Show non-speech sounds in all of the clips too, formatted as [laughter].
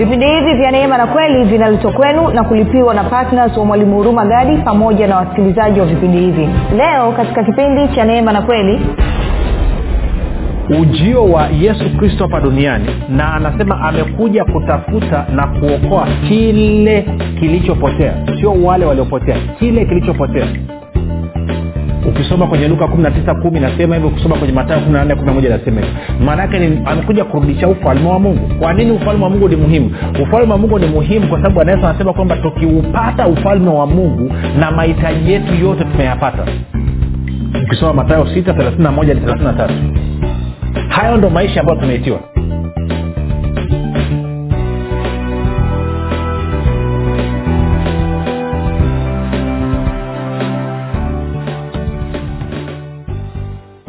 vipindi hivi vya neema na kweli vinaletwa kwenu na kulipiwa na ptns wa mwalimu huruma gadi pamoja na wasikilizaji wa vipindi hivi. Leo katika kipindi cha neema na kweli ujio wa yesu kristo hapa duniani na anasema amekuja kutafuta na kuokoa kile kilichopotea. Sio wale waliopotea kile kilichopotea ukisoma kwenye luka 19 nasema hivyo ukisoma kwenye matayo 14 nasema hivyo maana yake amekuja kurudisha ufalme wa mungu. Kwa nini ufalme wa mungu ni muhimu? Ufalme wa mungu ni muhimu kwa sababu anaweza anasema kwamba tukiupata ufalme wa mungu na mahitaji yetu yote tumeyapata. Ukisoma matayo 6 31 33 hayo ndo maisha ambayo tumeitiwa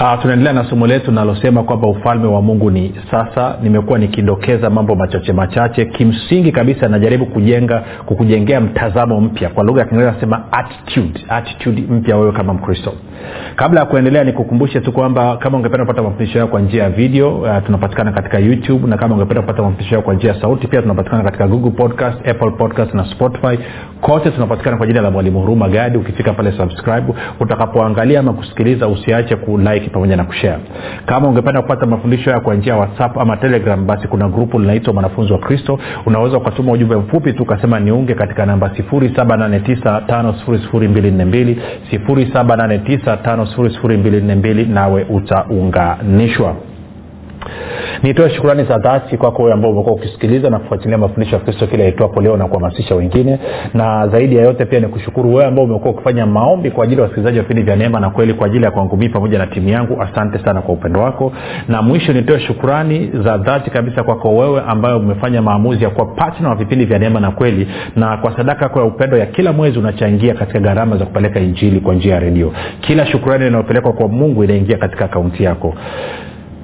uh, tunaendelea na somo letu nalosema kwamba ufalme wa mungu ni sasa. Nimekuwa nikidokeza mambo machache machache. Kimsingi kabisa najaribu kujenga kukujengea mtazamo mpya. Kwa lugha ya kiingereza nasema attitude attitude mpya wewe kama mkristo. Kabla ya kuendelea nikukumbushe tu kwamba kama ungependa kupata mafundisho yao kwa njia ya video uh, tunapatikana katika youtube na kama ungependa kupata mafundisho yao kwa njia ya sauti pia tunapatikana katika google podcast apple podcast na spotify. Kote tunapatikana kwa jina la mwalimu huruma gadi. Ukifika pale subscribe. Utakapoangalia ama kusikiliza usiache kulike pamoja na kushare. Kama ungependa kupata mafundisho haya kwa njia ya whatsapp ama telegram basi kuna grupu linaitwa mwanafunzi wa kristo. Unaweza ukatuma ujumbe mfupi tu ukasema niunge katika namba 7895242 7895242 nawe utaunganishwa nitoe shukurani za dhati kwako wewe ambao umekuwa ukisikiliza na kufuatilia mafundisho ya kristo kile aitwapo leo na kuhamasisha wengine. Na zaidi ya yote pia ni kushukuru wewe ambao umekuwa ukifanya maombi kwa ajili ya wasikilizaji wa vipindi vya neema na kweli kwa ajili ya kwangu mii pamoja na timu yangu. Asante sana kwa upendo wako. Na mwisho nitoe shukurani za dhati kabisa kwako wewe ambayo umefanya maamuzi ya kuwa patna wa vipindi vya neema na kweli. Na kwa sadaka yako ya upendo ya kila mwezi unachangia katika gharama za kupeleka injili kwa njia ya redio. Kila shukurani inayopelekwa kwa mungu inaingia katika akaunti yako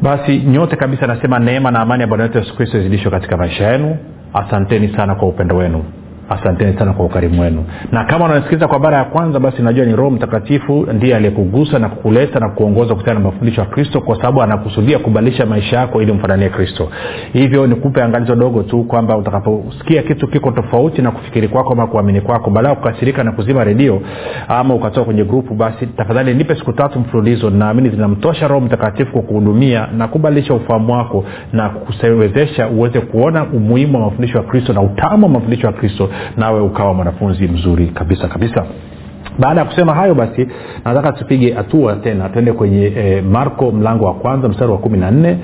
basi nyote kabisa nasema neema na amani ya bwana wetu yesu kristo izidishwe katika maisha yenu. Asanteni sana kwa upendo wenu asanteni sana kwa ukarimu wenu. Na kama unasikiliza kwa mara ya kwanza basi najua ni roho mtakatifu ndiye aliyekugusa na kukuleta na kuongoza kutana na mafundisho ya kristo kwa sababu anakusudia kubadilisha maisha yako ili umfananie kristo. Hivyo nikupe angalizo dogo tu kwamba utakaposikia kitu kiko tofauti na kufikiri kwako ama kuamini kwako baada ya kukasirika na kuzima redio ama ukatoka kwenye grupu basi tafadhali nipe siku tatu mfululizo. Naamini zinamtosha roho mtakatifu kuhudumia na kubadilisha ufahamu wako na kuwezesha uweze kuona umuhimu wa mafundisho ya kristo na utamu wa mafundisho ya kristo nawe ukawa mwanafunzi mzuri kabisa kabisa. Baada ya kusema hayo basi nataka tupige hatua tena tuende kwenye e, marko mlango wa kwanza mstari wa kumi na nne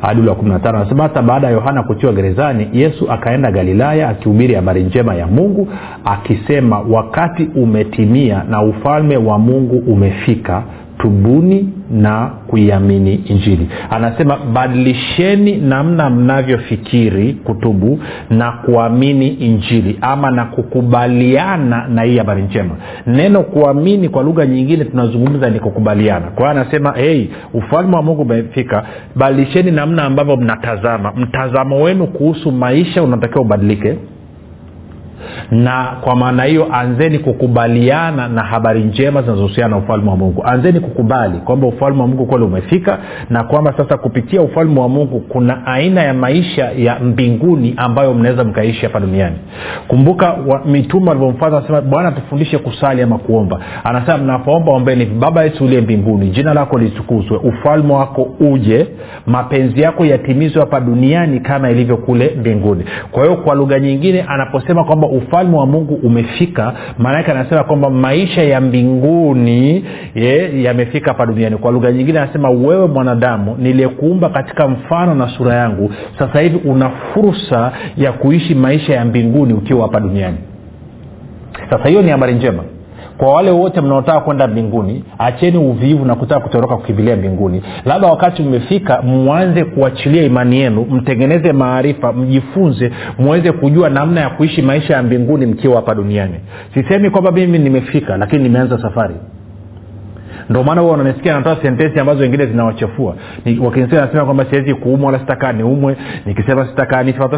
hadi wa kumi na tano. Anasema hata baada ya yohana kutiwa gerezani yesu akaenda galilaya akihubiri habari njema ya mungu akisema wakati umetimia na ufalme wa mungu umefika tubuni na kuiamini injili. Anasema badilisheni namna mnavyofikiri kutubu na kuamini injili ama na kukubaliana na hii habari njema. Neno kuamini kwa lugha nyingine tunazungumza ni kukubaliana. Kwa hiyo anasema hey, ufalme wa mungu umefika. Badilisheni namna ambavyo mnatazama. Mtazamo wenu kuhusu maisha unatakiwa ubadilike na kwa maana hiyo anzeni kukubaliana na habari njema zinazohusiana na ufalme wa mungu. Anzeni kukubali kwamba ufalme wa mungu kweli umefika na kwamba sasa kupitia ufalme wa mungu kuna aina ya maisha ya mbinguni ambayo mnaweza mkaishi hapa duniani. Kumbuka mitume walivyomfata anasema bwana tufundishe kusali ama kuomba. Anasema mnapoomba ombeni baba yetu uliye mbinguni jina lako litukuzwe ufalme wako uje mapenzi yako yatimizwe hapa duniani kama ilivyo kule mbinguni. Kwa hiyo kwa lugha nyingine anaposema kwamba ufalme wa mungu umefika maanake anasema kwamba maisha ya mbinguni yamefika hapa duniani. Kwa lugha nyingine anasema wewe mwanadamu niliyekuumba katika mfano na sura yangu sasa hivi una fursa ya kuishi maisha ya mbinguni ukiwa hapa duniani. Sasa hiyo ni habari njema kwa wale wote mnaotaka kwenda mbinguni acheni uvivu na kutaka kutoroka kukimbilia mbinguni. Labda wakati umefika mwanze kuachilia imani yenu mtengeneze maarifa mjifunze mweze kujua namna ya kuishi maisha ya mbinguni mkiwa hapa duniani. Sisemi kwamba mimi nimefika lakini nimeanza safari. Ndio maana huwa unanisikia natoa sentensi ambazo wengine zinawachafua. Wakinisia nasema kwamba siwezi kuumwa wala sitakaa niumwe. Nikisema sitakaa nifa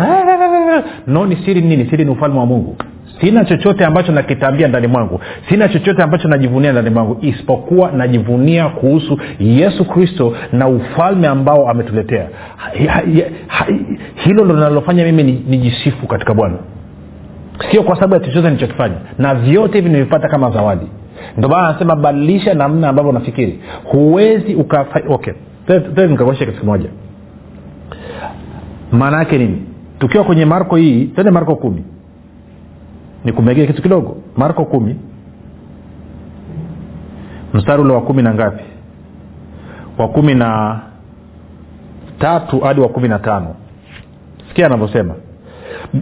no ni siri nini? Siri ni ufalme wa mungu sina chochote ambacho nakitambia ndani mwangu. Sina chochote ambacho najivunia ndani mwangu. Isipokuwa najivunia kuhusu yesu kristo na ufalme ambao ametuletea. Hilo ndo linalofanya mimi nijisifu katika bwana. Sio kwa sababu ya chochote nilichokifanya. Na vyote hivi nimevipata kama zawadi. Ndio maana anasema badilisha namna ambavyo unafikiri. Huwezi ukafa okay. Nikakuonyesha kitu kimoja. Maana yake nini? Tukiwa kwenye marko hii twende marko kumi nikumegea kitu kidogo. Marko kumi. Mstari ule wa kumi na ngapi? Wa kumi na tatu hadi wa kumi na tano. Sikia anavyosema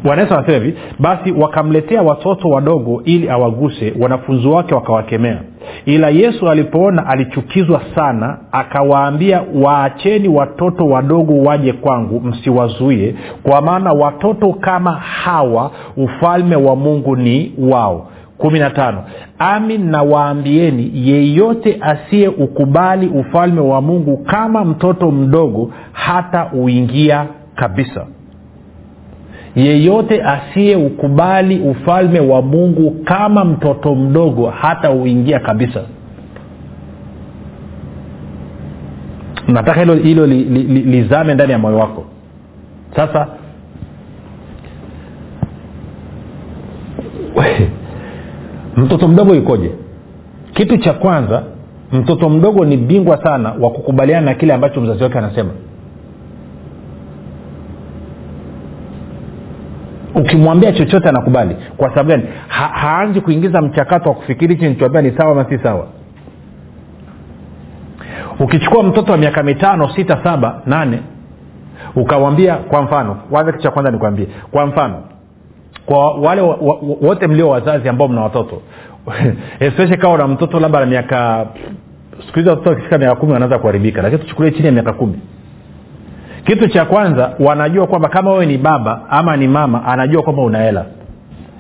bwana yesu anasema hivi basi wakamletea watoto wadogo ili awaguse wanafunzi wake wakawakemea. Ila yesu alipoona alichukizwa sana akawaambia waacheni watoto wadogo waje kwangu msiwazuie kwa maana watoto kama hawa ufalme wa mungu ni wao. Kumi na tano. Amin nawaambieni yeyote asiye ukubali ufalme wa mungu kama mtoto mdogo hata uingia kabisa yeyote asiyeukubali ufalme wa mungu kama mtoto mdogo hata uingia kabisa. Nataka hilo hilo li, li, li, lizame ndani ya moyo wako. Sasa [laughs] mtoto mdogo yukoje? Kitu cha kwanza mtoto mdogo ni bingwa sana wa kukubaliana na kile ambacho mzazi wake anasema ukimwambia chochote anakubali. Kwa sababu gani? Ha, haanzi kuingiza mchakato wa kufikiri hichi nichoambia ni sawa ama si sawa. Ukichukua mtoto wa miaka mitano sita saba nane ukamwambia kwa mfano waza kitu cha kwanza nikwambie. Kwa mfano kwa wale wa, wa, wote mlio wazazi ambao mna watoto [laughs] especially kawa na mtoto labda na miaka siku hizi watoto wakifika miaka kumi wanaanza kuharibika lakini tuchukulie chini ya miaka kumi kitu cha kwanza wanajua kwamba kama wewe ni baba ama ni mama anajua kwamba una hela.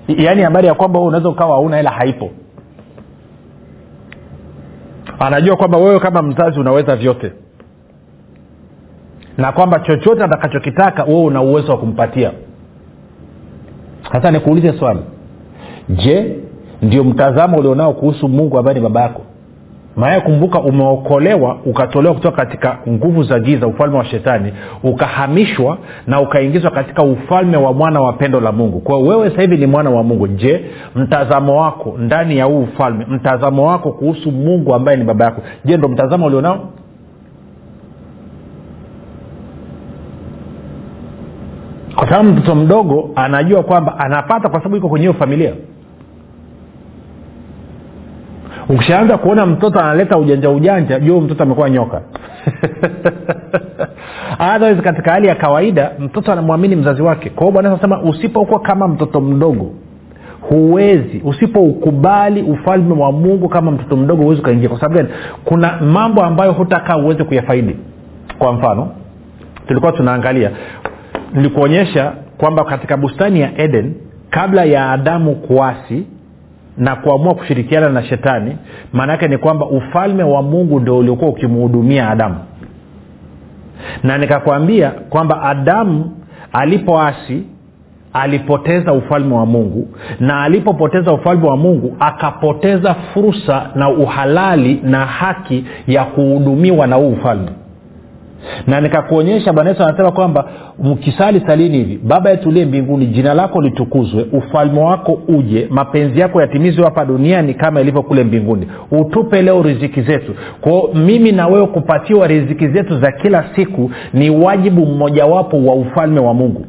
Yaani habari ya kwamba unaweza ukawa hauna hela haipo. Anajua kwamba wewe kama mzazi unaweza vyote. Na kwamba chochote atakachokitaka wewe una uwezo wa kumpatia. Sasa nikuulize swali. Je ndio mtazamo ulionao kuhusu mungu ambaye ni baba yako maana kumbuka umeokolewa ukatolewa kutoka katika nguvu za giza ufalme wa shetani ukahamishwa na ukaingizwa katika ufalme wa mwana wa pendo la mungu. Kwao wewe sasa hivi ni mwana wa mungu. Je mtazamo wako ndani ya huu ufalme mtazamo wako kuhusu mungu ambaye ni baba yako je ndo mtazamo ulionao? Kwa sababu mtoto mdogo anajua kwamba anapata kwa sababu iko kwenye hiyo familia ukishaanza kuona mtoto analeta ujanja ujanja juu mtoto amekuwa nyoka. [laughs] Otherwise katika hali ya kawaida mtoto anamwamini mzazi wake. Kwa hiyo bwana anasema usipokuwa kama mtoto mdogo huwezi. Usipoukubali ufalme wa mungu kama mtoto mdogo huwezi ukaingia. Kwa sababu gani? Kuna mambo ambayo hutakaa uweze kuyafaidi. Kwa mfano tulikuwa tunaangalia nilikuonyesha kwamba katika bustani ya eden kabla ya adamu kuasi na kuamua kushirikiana na shetani maana yake ni kwamba ufalme wa mungu ndio uliokuwa ukimhudumia adamu. Na nikakwambia kwamba adamu alipoasi alipoteza ufalme wa mungu na alipopoteza ufalme wa mungu akapoteza fursa na uhalali na haki ya kuhudumiwa na huu ufalme na nikakuonyesha bwana yesu anasema kwamba mkisali salini hivi baba yetu uliye mbinguni jina lako litukuzwe ufalme wako uje mapenzi yako yatimizwe hapa duniani kama ilivyo kule mbinguni. Utupe leo riziki zetu. Kwao mimi na wewe kupatiwa riziki zetu za kila siku ni wajibu mmojawapo wa ufalme wa mungu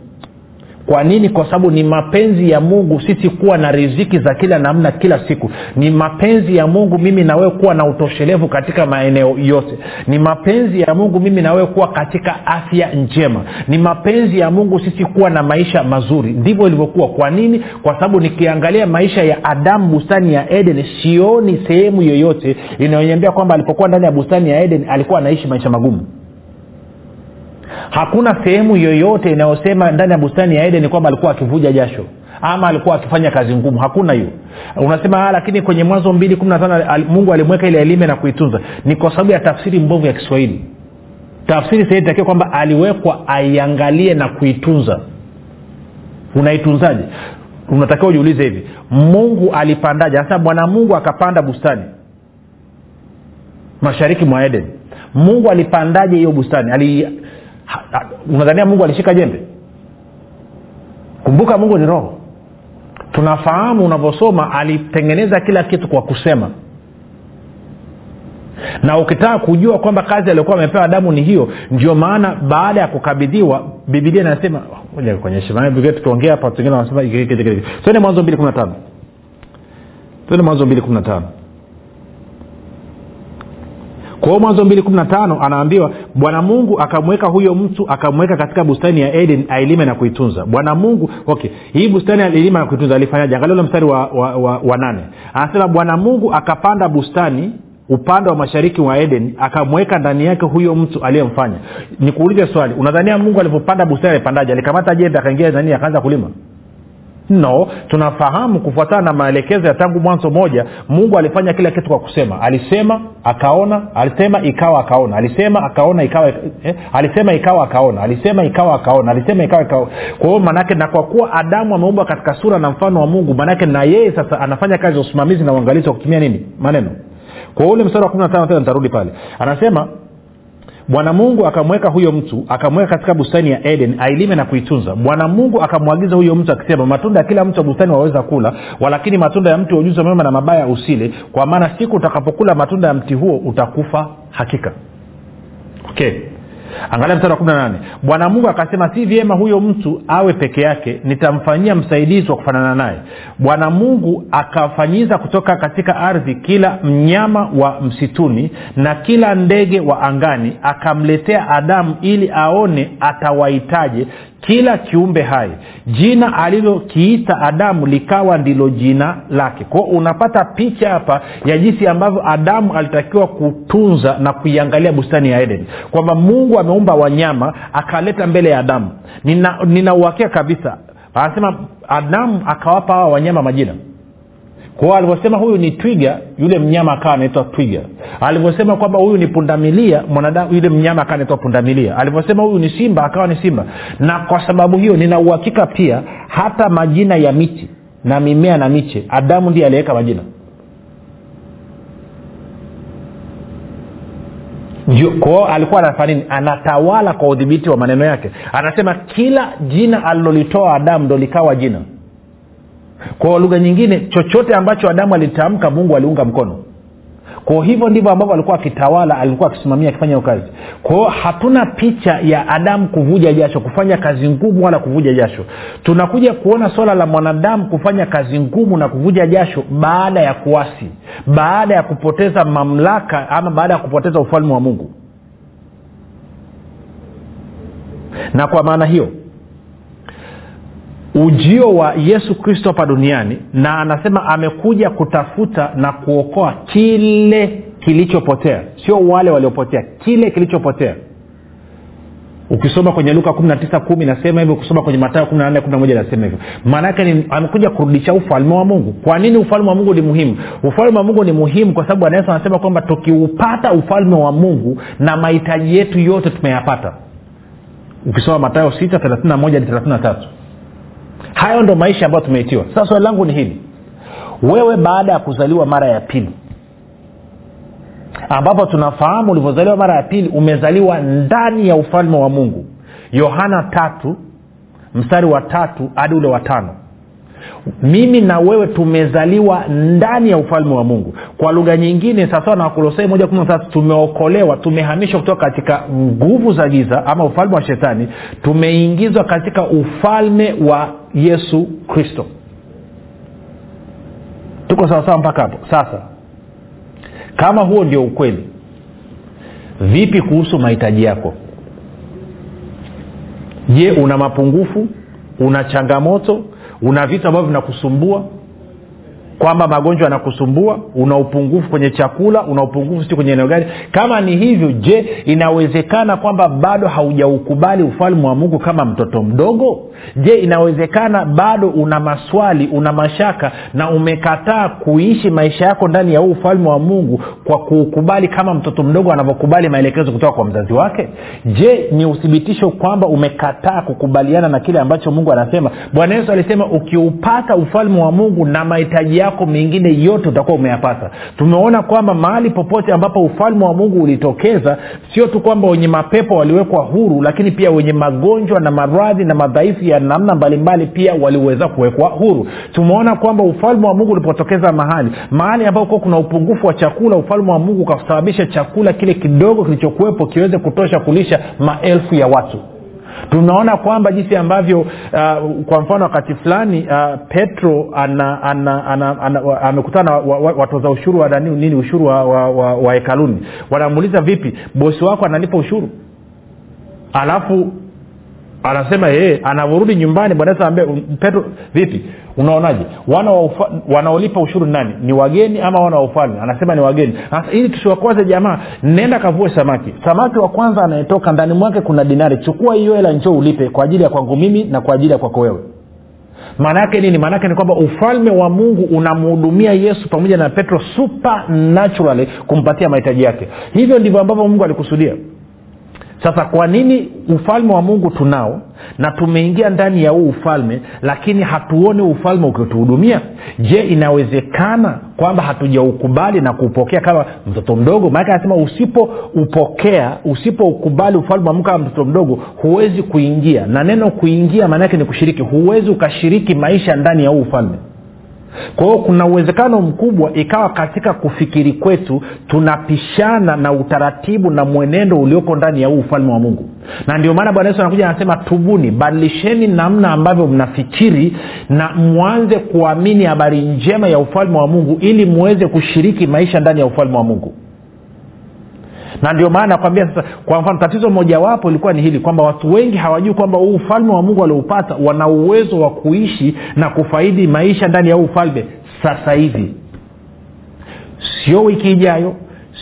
kwa nini? Kwa sababu ni mapenzi ya mungu sisi kuwa na riziki za kila namna kila siku. Ni mapenzi ya mungu mimi na wewe kuwa na utoshelevu katika maeneo yote. Ni mapenzi ya mungu mimi na wewe kuwa katika afya njema. Ni mapenzi ya mungu sisi kuwa na maisha mazuri. Ndivyo ilivyokuwa. Kwa nini? Kwa sababu nikiangalia maisha ya adamu bustani ya eden sioni sehemu yoyote inayoniambia kwamba alipokuwa ndani ya bustani ya eden alikuwa anaishi maisha magumu hakuna sehemu yoyote inayosema ndani ya bustani ya eden kwamba alikuwa akivuja jasho ama alikuwa akifanya kazi ngumu. Hakuna hiyo. Unasema "Ah, lakini kwenye mwanzo mbili kumi na tano al- mungu alimweka ile elime na kuitunza. Ni kwa sababu ya tafsiri mbovu ya kiswahili. Tafsiri sahihi takiwa kwamba aliwekwa aiangalie na kuitunza. Unaitunzaje? Unatakiwa ujiulize hivi. Mungu alipandaje? Sasa bwana mungu akapanda bustani mashariki mwa eden. Mungu alipandaje hiyo bustani? Ali, unadhania mungu alishika jembe? Kumbuka mungu ni roho. Tunafahamu unavyosoma alitengeneza kila kitu kwa kusema. Na ukitaka kujua kwamba kazi aliyokuwa amepewa damu ni hiyo ndio maana baada ya kukabidhiwa bibilia inasema Biblia tukiongea hapa wanasema mwanzo mbili kumi na tano. Twende mwanzo mbili kumi na tano kwa hiyo mwanzo mbili kumi na tano anaambiwa bwana mungu akamweka huyo mtu akamweka katika bustani ya eden ailime na kuitunza. Bwana mungu okay hii bustani ailima na kuitunza alifanyaje? Angalia ule mstari wa, wa, wa, wa nane. Anasema bwana mungu akapanda bustani upande wa mashariki wa eden akamweka ndani yake huyo mtu aliyemfanya. Nikuulize swali unadhania mungu alivyopanda bustani alipandaje? Alikamata jembe akaingia nani akaanza kulima no tunafahamu kufuatana na maelekezo ya tangu mwanzo moja mungu alifanya kila kitu kwa kusema. Alisema akaona alisema ikawa akaona. Alisema akaona ikawa eh, alisema ikawa akaona. Alisema ikawa akaona. Alisema ikawa ikawa. Kwa hiyo maanake na kwa kuwa adamu ameumbwa katika sura na mfano wa mungu maanake na yeye sasa anafanya kazi ya usimamizi na uangalizi wa kutumia nini? Maneno. Kwa ule mstari wa kumi na tano tena nitarudi pale. Anasema bwana mungu akamweka huyo mtu akamweka katika bustani ya eden ailime na kuitunza. Bwana mungu akamwagiza huyo mtu akisema matunda ya kila mtu wa bustani waweza kula walakini matunda ya mti wa mema na mabaya usile. Kwa maana siku utakapokula matunda ya mti huo utakufa hakika. Okay angalia mstari wa kumi na nane. Bwana mungu akasema si vyema huyo mtu awe peke yake nitamfanyia msaidizi wa kufanana naye. Bwana mungu akafanyiza kutoka katika ardhi kila mnyama wa msituni na kila ndege wa angani akamletea adamu ili aone atawahitaje kila kiumbe hai. Jina alilokiita adamu likawa ndilo jina lake. Kwao unapata picha hapa ya jinsi ambavyo adamu alitakiwa kutunza na kuiangalia bustani ya eden. Kwamba mungu ameumba wanyama akaleta mbele ya adamu. Nina, uhakika kabisa. Anasema adamu akawapa hawa wanyama majina kwao alivyosema huyu ni twiga yule mnyama akawa anaitwa twiga. Alivyosema kwamba huyu ni pundamilia mwanadamu yule mnyama akawa anaitwa pundamilia. Alivyosema huyu ni simba akawa ni simba. Na kwa sababu hiyo nina uhakika pia hata majina ya miti na mimea na miche adamu ndiye aliweka majina. Kwao alikuwa anafanya nini? Anatawala kwa udhibiti wa maneno yake. Anasema kila jina alilolitoa adamu ndo likawa jina kwa lugha nyingine chochote ambacho adamu alitamka mungu aliunga mkono. Kwa hivyo ndivyo ambavyo alikuwa akitawala alikuwa akisimamia akifanya hiyo kazi. Kwao hatuna picha ya adamu kuvuja jasho kufanya kazi ngumu wala kuvuja jasho. Tunakuja kuona swala la mwanadamu kufanya kazi ngumu na kuvuja jasho baada ya kuasi baada ya kupoteza mamlaka ama baada ya kupoteza ufalme wa mungu. Na kwa maana hiyo ujio wa yesu kristo hapa duniani na anasema amekuja kutafuta na kuokoa kile kilichopotea. Sio wale waliopotea kile kilichopotea. Ukisoma kwenye luka 19 nasema hivyo ukisoma kwenye matayo 11 nasema hivyo. Maanaake ni amekuja kurudisha ufalme wa mungu. Kwa nini ufalme wa mungu ni muhimu? Ufalme wa mungu ni muhimu kwa sababu yesu anasema kwamba tukiupata ufalme wa mungu na mahitaji yetu yote tumeyapata. Ukisoma matayo 6 31 33 hayo ndo maisha ambayo tumeitiwa. Sasa swali langu ni hili. Wewe baada ya kuzaliwa mara ya pili ambapo tunafahamu ulivyozaliwa mara ya pili umezaliwa ndani ya ufalme wa mungu. Yohana tatu mstari wa tatu hadi ule wa tano mimi na wewe tumezaliwa ndani ya ufalme wa mungu. Kwa lugha nyingine sawasawa na wakolosai moja tatu tumeokolewa tumehamishwa kutoka katika nguvu za giza ama ufalme wa shetani tumeingizwa katika ufalme wa yesu kristo. Tuko sawasawa mpaka hapo? Sasa kama huo ndio ukweli vipi kuhusu mahitaji yako? Je una mapungufu una changamoto una vitu ambavyo vinakusumbua kwamba magonjwa yanakusumbua una upungufu kwenye chakula una upungufu si kwenye eneo gani. Kama ni hivyo je inawezekana kwamba bado haujaukubali ufalme wa mungu kama mtoto mdogo? Je inawezekana bado una maswali una mashaka na umekataa kuishi maisha yako ndani ya huu ufalme wa mungu kwa kuukubali kama mtoto mdogo anavyokubali maelekezo kutoka kwa mzazi wake? Je ni uthibitisho kwamba umekataa kukubaliana na kile ambacho mungu anasema? Bwana yesu alisema ukiupata ufalme wa mungu na mahitaji mengine yote utakuwa umeyapata. Tumeona kwamba mahali popote ambapo ufalme wa mungu ulitokeza sio tu kwamba wenye mapepo waliwekwa huru lakini pia wenye magonjwa na maradhi na madhaifu ya namna mbalimbali pia waliweza kuwekwa huru. Tumeona kwamba ufalme wa mungu ulipotokeza mahali mahali ambapo kuna upungufu wa chakula ufalme wa mungu ukasababisha chakula kile kidogo kilichokuwepo kiweze kutosha kulisha maelfu ya watu tunaona kwamba jinsi ambavyo uh, kwa mfano wakati fulani uh, petro ana, ana, ana, ana, amekutana na wa, wa, watoza ushuru wa nini, nini ushuru wa, wa, wa, wa hekaluni. Wanamuuliza vipi? Bosi wako analipa ushuru. Alafu anasema yeye anavyorudi nyumbani bwana yesu anambia petro vipi unaonaje? Wana wanaolipa ushuru nani? Ni wageni ama wana wa ufalme? Anasema ni wageni. Sasa ili tusiwakwaze jamaa nenda kavue samaki. Samaki wa kwanza anayetoka ndani mwake kuna dinari. Chukua hiyo hela njoo ulipe kwa ajili ya kwangu mimi na kwa ajili ya kwako wewe. Maana yake nini? Maana yake ni kwamba ufalme wa mungu unamhudumia yesu pamoja na petro supernaturally kumpatia mahitaji yake. Hivyo ndivyo ambavyo mungu alikusudia sasa kwa nini ufalme wa mungu tunao na tumeingia ndani ya huu ufalme lakini hatuoni ufalme ukituhudumia? Je inawezekana kwamba hatujaukubali na kuupokea kama mtoto mdogo? Maanake anasema usipoupokea usipoukubali ufalme wa mungu kama mtoto mdogo huwezi kuingia. Na neno kuingia maanaake ni kushiriki. Huwezi ukashiriki maisha ndani ya huu ufalme kwa hiyo kuna uwezekano mkubwa ikawa katika kufikiri kwetu tunapishana na utaratibu na mwenendo ulioko ndani ya huu ufalme wa mungu. Na ndio maana bwana yesu anakuja anasema tubuni badilisheni namna ambavyo mnafikiri na mwanze kuamini habari njema ya ufalme wa mungu ili muweze kushiriki maisha ndani ya ufalme wa mungu na ndio maana nakwambia sasa kwa mfano tatizo mojawapo ilikuwa ni hili kwamba watu wengi hawajui kwamba huu ufalme wa mungu walioupata wana uwezo wa kuishi na kufaidi maisha ndani ya huu ufalme sasa hivi. Sio wiki ijayo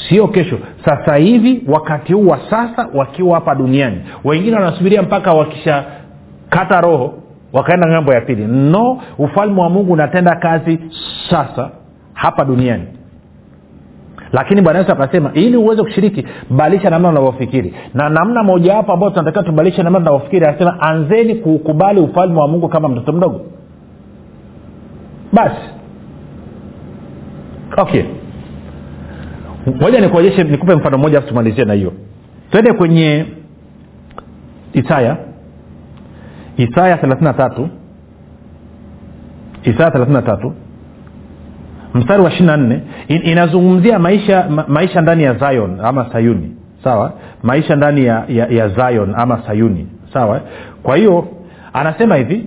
sio kesho sasa hivi wakati huu wa sasa wakiwa hapa duniani. Wengine wanasubiria mpaka wakishakata roho wakaenda ng'ambo ya pili. No ufalme wa mungu unatenda kazi sasa hapa duniani lakini bwana yesu akasema ili uweze kushiriki badilisha namna unavyofikiri. Na namna mojawapo ambayo tunatakiwa tubadilishe namna tunavyofikiri anasema anzeni kuukubali ufalme wa mungu kama mtoto mdogo. Basi. Okay. Moja nikuonyeshe nikupe mfano mmoja tumalizie na hiyo. Twende kwenye isaya. Isaya thelathini tatu. Isaya thelathini tatu mstari wa ishiri nne inazungumzia maisha ma, maisha ndani ya zion ama sayuni. Sawa? Maisha ndani ya, ya, ya zion ama sayuni. Sawa? Kwa hiyo anasema hivi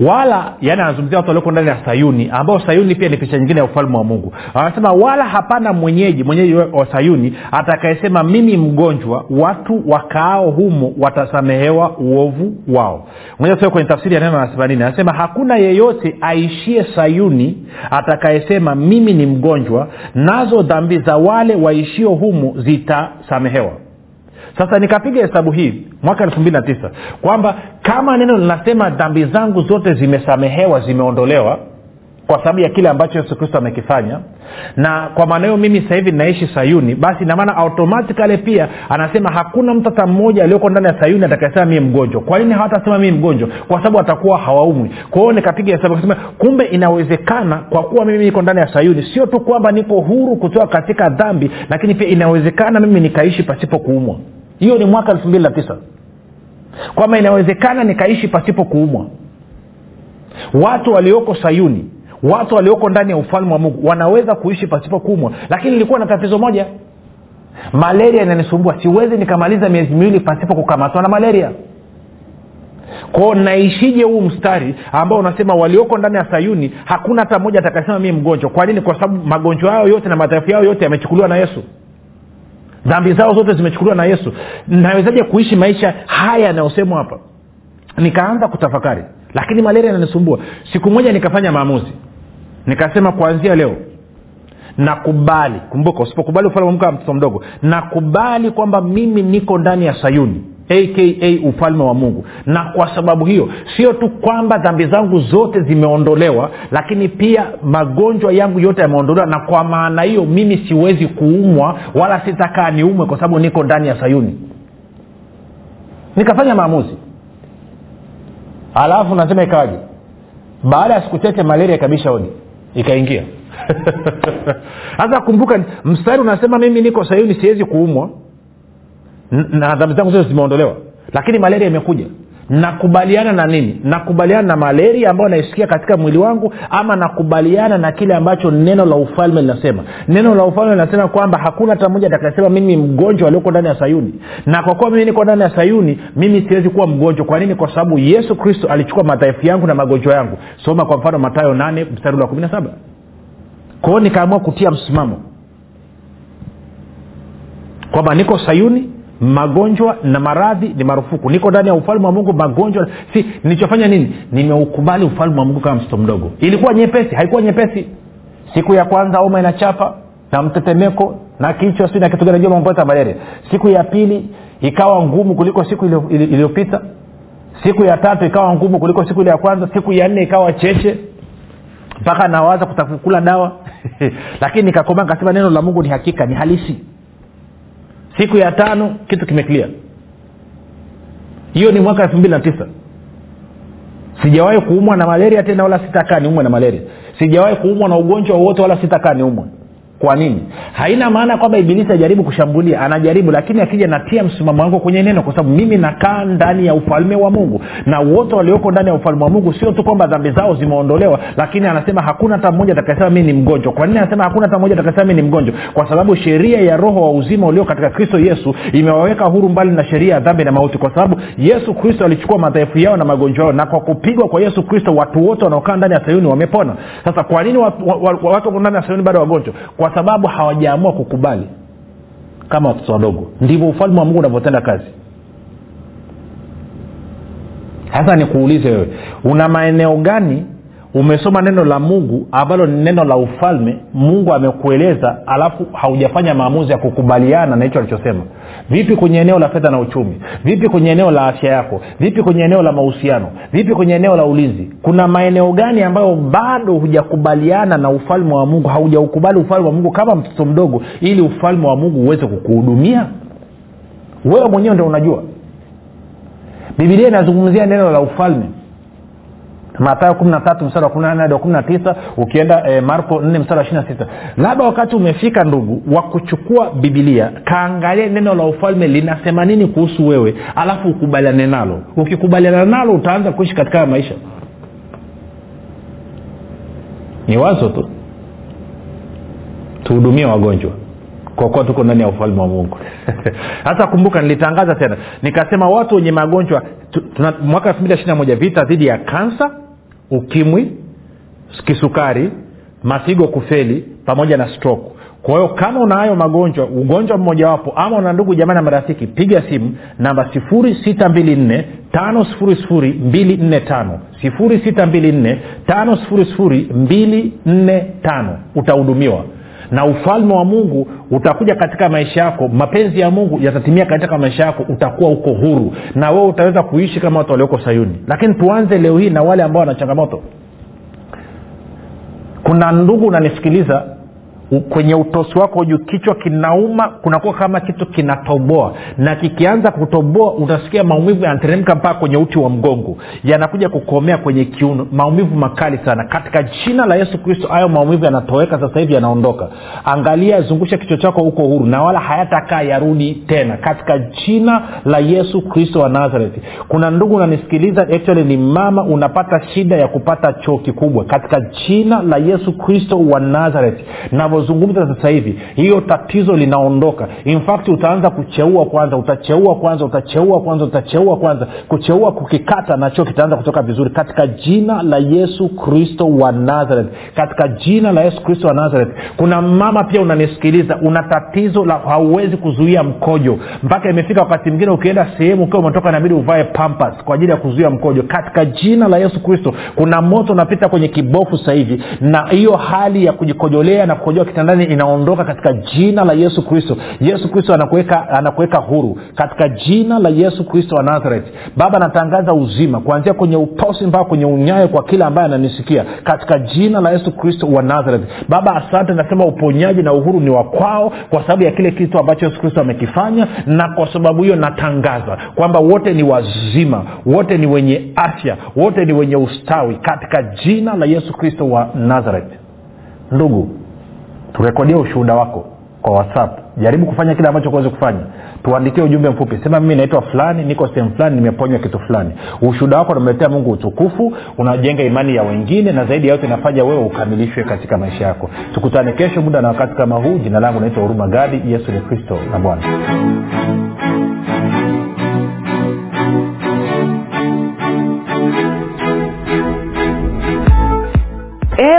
wala yani anazungumzia watu walioko ndani ya sayuni ambao sayuni pia ni picha nyingine ya ufalme wa mungu. Anasema wala hapana mwenyeji mwenyeji wa sayuni atakayesema mimi mgonjwa watu wakaao humo watasamehewa uovu wao. Moja kwenye tafsiri ya neno anasema nini? Anasema hakuna yeyote aishie sayuni atakayesema mimi ni mgonjwa nazo dhambi za wale waishio humo zitasamehewa sasa nikapiga hesabu hii mwaka elfu mbili na tisa kwamba kama neno linasema dhambi zangu zote zimesamehewa zimeondolewa kwa sababu ya kile ambacho yesu kristo amekifanya na kwa maana hiyo mimi sasa hivi ninaishi sayuni basi inamaana automatikali pia anasema hakuna mtu hata mmoja aliyoko ndani ya sayuni atakayesema mii mgonjwa. Kwa nini hawatasema mii mgonjwa? Kwa sababu atakuwa hawaumwi. Kwa nikapiga hesabu kasema kumbe inawezekana kwa kuwa mimi niko ndani ya sayuni sio tu kwamba niko huru kutoka katika dhambi lakini pia inawezekana mimi nikaishi pasipo kuumwa hiyo ni mwaka elfu mbili na tisa. Kwamba inawezekana nikaishi pasipo kuumwa. Watu walioko sayuni watu walioko ndani ya ufalme wa mungu wanaweza kuishi pasipo kuumwa. Lakini nilikuwa na tatizo moja. Malaria inanisumbua. Siwezi nikamaliza miezi miwili pasipo kukamatwa na malaria. Kwao naishije huu mstari ambao unasema walioko ndani ya sayuni hakuna hata mmoja atakasema mii mgonjwa. Kwa nini? Kwa sababu magonjwa yao yote na madhaifu yao yote yamechukuliwa na yesu dhambi zao zote zimechukuliwa na yesu. Nawezaje kuishi maisha haya yanayosemwa hapa? Nikaanza kutafakari lakini malaria inanisumbua. Siku moja nikafanya maamuzi. Nikasema kuanzia leo nakubali kumbuka usipokubali ufalme wa mtoto mdogo nakubali kwamba mimi niko ndani ya sayuni aka ufalme wa mungu. Na kwa sababu hiyo sio tu kwamba dhambi zangu zote zimeondolewa lakini pia magonjwa yangu yote yameondolewa na kwa maana hiyo mimi siwezi kuumwa wala sitakaa niumwe kwa sababu niko ndani ya sayuni. Nikafanya maamuzi. Alafu nasema ikawaje? Baada ya siku chache malaria kabisha hodi. Ikaingia. [laughs] Sasa kumbuka mstari unasema mimi niko sayuni siwezi kuumwa na dhambi zangu zote zimeondolewa. Lakini malaria imekuja. Nakubaliana na nini? Nakubaliana na malaria ambayo naisikia katika mwili wangu ama nakubaliana na kile ambacho neno la ufalme linasema? Neno la ufalme linasema kwamba hakuna hata mmoja atakasema mimi mgonjwa alioko ndani ya sayuni. Na kwa kuwa mimi niko ndani ya sayuni mimi siwezi kuwa mgonjwa. Kwa nini? Kwa sababu yesu kristo alichukua madhaifu yangu na magonjwa yangu. Soma kwa mfano matayo 8 mstari wa 17 kwa hiyo nikaamua kutia msimamo kwamba niko sayuni magonjwa na maradhi ni marufuku. Niko ndani ya ufalme wa mungu magonjwa si nilichofanya nini? Nimeukubali ufalme wa mungu kama mtoto mdogo. Ilikuwa nyepesi haikuwa nyepesi. Siku ya kwanza oma inachapa na mtetemeko na kichwa si na kitu gani najua malaria. Siku ya pili ikawa ngumu kuliko siku iliyopita. Siku ya tatu ikawa ngumu kuliko siku ile ya kwanza. Siku ya nne ikawa cheche. Mpaka nawaza kutakula dawa. [laughs] Lakini nikakomaa nikasema neno la mungu ni hakika ni halisi siku ya tano kitu kimeklia hiyo ni mwaka elfu mbili na tisa. Sijawahi kuumwa na malaria tena wala sitakaa niumwe na malaria. Sijawahi kuumwa na ugonjwa wowote wala sitakaa niumwe kwa nini? Haina maana kwamba ibilisi ajaribu kushambulia. Anajaribu lakini akija natia msimamo wangu kwenye neno kwa sababu mimi nakaa ndani ya ufalme wa mungu. Na wote walioko ndani ya ufalme wa mungu sio tu kwamba dhambi zao zimeondolewa lakini anasema hakuna hata mmoja atakasema mii ni mgonjwa. Kwa nini anasema hakuna hata mmoja atakasema mii ni mgonjwa? Kwa sababu sheria ya roho wa uzima ulio katika kristo yesu imewaweka huru mbali na sheria ya dhambi na mauti kwa sababu yesu kristo alichukua madhaifu yao na magonjwa yao na kwa kupigwa kwa yesu kristo watu wote wanaokaa ndani ya sayuni wamepona. Sasa kwa nini watu, watu, ndani ya sayuni bado wagonjwa sababu hawajaamua kukubali kama watoto wadogo. Ndivyo ufalme wa mungu unavyotenda kazi. Sasa nikuulize wewe una maeneo gani umesoma neno la mungu ambalo ni neno la ufalme mungu amekueleza alafu haujafanya maamuzi ya kukubaliana na hicho alichosema. Vipi kwenye eneo la fedha na uchumi? Vipi kwenye eneo la afya yako? Vipi kwenye eneo la mahusiano? Vipi kwenye eneo la ulinzi? Kuna maeneo gani ambayo bado hujakubaliana na ufalme wa mungu haujaukubali ufalme wa mungu kama mtoto mdogo ili ufalme wa mungu uweze kukuhudumia? Wewe mwenyewe ndo unajua. Bibilia inazungumzia neno la ufalme matayo kumi na tatu wa kumi hadi wa kumi na tisa ukienda e, marko nne mstari wa ishiri na sita. Labda wakati umefika ndugu wa kuchukua bibilia kaangalia neno la ufalme linasema nini kuhusu wewe alafu ukubaliane nalo. Ukikubaliana nalo utaanza kuishi katika haya maisha. Ni wazo tu. Tuhudumie wagonjwa. Kwa kuwa tuko ndani ya ufalme wa mungu. [laughs] Hasa kumbuka nilitangaza tena. Nikasema watu wenye magonjwa tu, mwaka elfu mbili ishiri na moja vita dhidi ya kansa ukimwi kisukari mafigo kufeli pamoja na stroke. Kwa hiyo kama unayo magonjwa ugonjwa mmojawapo ama una ndugu jamani na marafiki piga simu namba sifuri sita mbili nne tano sifuri sifuri mbili nne tano. Sifuri sita mbili nne tano sifuri sifuri mbili nne tano. Utahudumiwa na ufalme wa mungu utakuja katika maisha yako mapenzi ya mungu yatatimia katika maisha yako utakuwa uko huru. Na wewe utaweza kuishi kama watu walioko sayuni. Lakini tuanze leo hii na wale ambao wana changamoto. Kuna ndugu unanisikiliza kwenye utosi wako juu kichwa kinauma kunakuwa kama kitu kinatoboa. Na kikianza kutoboa utasikia maumivu yanateremka mpaka kwenye uti wa mgongo. Yanakuja kukomea kwenye kiuno. Maumivu makali sana. Katika jina la yesu kristo hayo maumivu yanatoweka sasa hivi yanaondoka. Angalia zungusha kichwa chako huko huru na wala hayatakaa yarudi tena. Katika jina la yesu kristo wa nazareti. Kuna ndugu unanisikiliza actually ni mama unapata shida ya kupata choo kikubwa. Katika jina la yesu kristo wa nazareti navyozungumza sasa hivi hiyo tatizo linaondoka. In fact utaanza kucheua kwanza utacheua kwanza utacheua kwanza utacheua kwanza. Kucheua kukikata nacho kitaanza kutoka vizuri. Katika jina la yesu kristo wa nazareth. Katika jina la yesu kristo wa nazareth. Kuna mama pia unanisikiliza una tatizo la hauwezi kuzuia mkojo. Mpaka imefika wakati mwingine ukienda sehemu ukiwa umetoka inabidi uvae pampas kwa ajili ya kuzuia mkojo. Katika jina la yesu kristo kuna moto unapita kwenye kibofu sasa hivi na hiyo hali ya kujikojolea na kukojoa kitandani inaondoka katika jina la yesu kristo. Yesu kristo anakuweka anakuweka huru katika jina la yesu kristo wa nazareti baba anatangaza uzima kuanzia kwenye utosi mpaka kwenye unyayo kwa kila ambaye ananisikia katika jina la yesu kristo wa nazareth. Baba asante nasema uponyaji na uhuru ni wa kwao kwa sababu ya kile kitu ambacho yesu kristo amekifanya na kwa sababu hiyo natangaza kwamba wote ni wazima wote ni wenye afya wote ni wenye ustawi katika jina la yesu kristo wa nazareti ndugu turekodia ushuhuda wako kwa whatsapp. Jaribu kufanya kile ambacho kuwezi kufanya. Tuandikie ujumbe mfupi. Sema mimi naitwa fulani niko sehemu fulani nimeponywa kitu fulani. Ushuhuda wako unamletea mungu utukufu unajenga imani ya wengine na zaidi ya yote inafanya wewe ukamilishwe katika maisha yako. Tukutane kesho muda na wakati kama huu. Jina langu naitwa huruma gadi. Yesu ni kristo na bwana. Ee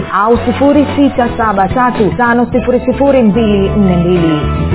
7895242 au 6735242